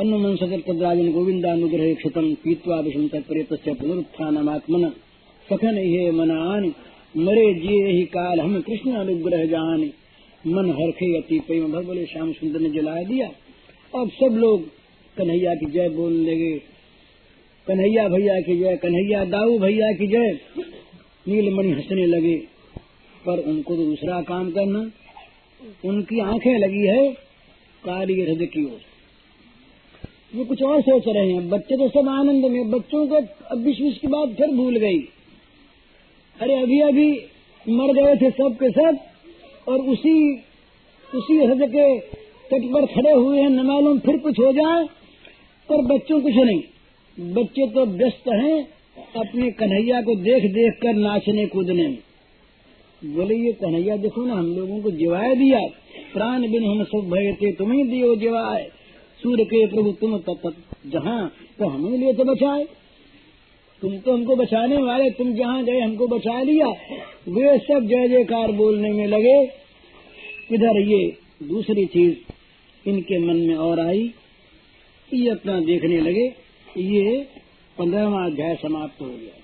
अन्नमन सतर्कद्राजन गोविंदानुग्रह क्षतम पीत्वा विषम तत्प्रेत पुनरुत्थानमात्मन। सखन हे मनान, मरे जिये ही काल हम कृष्ण अनुग्रह जान। मन हरखे अति प्रेम भर बोले श्याम सुंदर ने जला दिया। अब सब लोग कन्हैया की जय बोलने लगे। कन्हैया भैया की जय, कन्हैया दाऊ भैया की जय। नीलमणि हंसने लगे। पर उनको तो दूसरा काम करना। उनकी आँखें लगी है काली हृदय की ओर। वो कुछ और सोच रहे हैं। बच्चे तो सब आनंद में, बच्चों को अब बीस बीस की बात फिर भूल गई। अरे अभी अभी मर गए थे सब के सब, और उसी उसी हृदय के तट पर खड़े हुए हैं, न मालूम फिर कुछ हो जाए, पर बच्चों कुछ नहीं बच्चे तो व्यस्त हैं, अपने कन्हैया को देख देख कर नाचने कूदने में। बोले ये कन्हैया, देखो ना, हम लोगों को जिवाए दिया। प्राण बिन हम सब भय थे, तुम्हें दियो जिवाए। सूर्य के प्रभु तुम तत्त जहाँ तो हमें लिए तो बचाए। तुम तो हमको बचाने वाले, तुम जहाँ गए हमको बचा लिया। वे सब जय जयकार बोलने में लगे। इधर ये दूसरी चीज़ इनके मन में और आई। ये अपना देखने लगे। ये पंद्रहवा अध्याय समाप्त हो गया।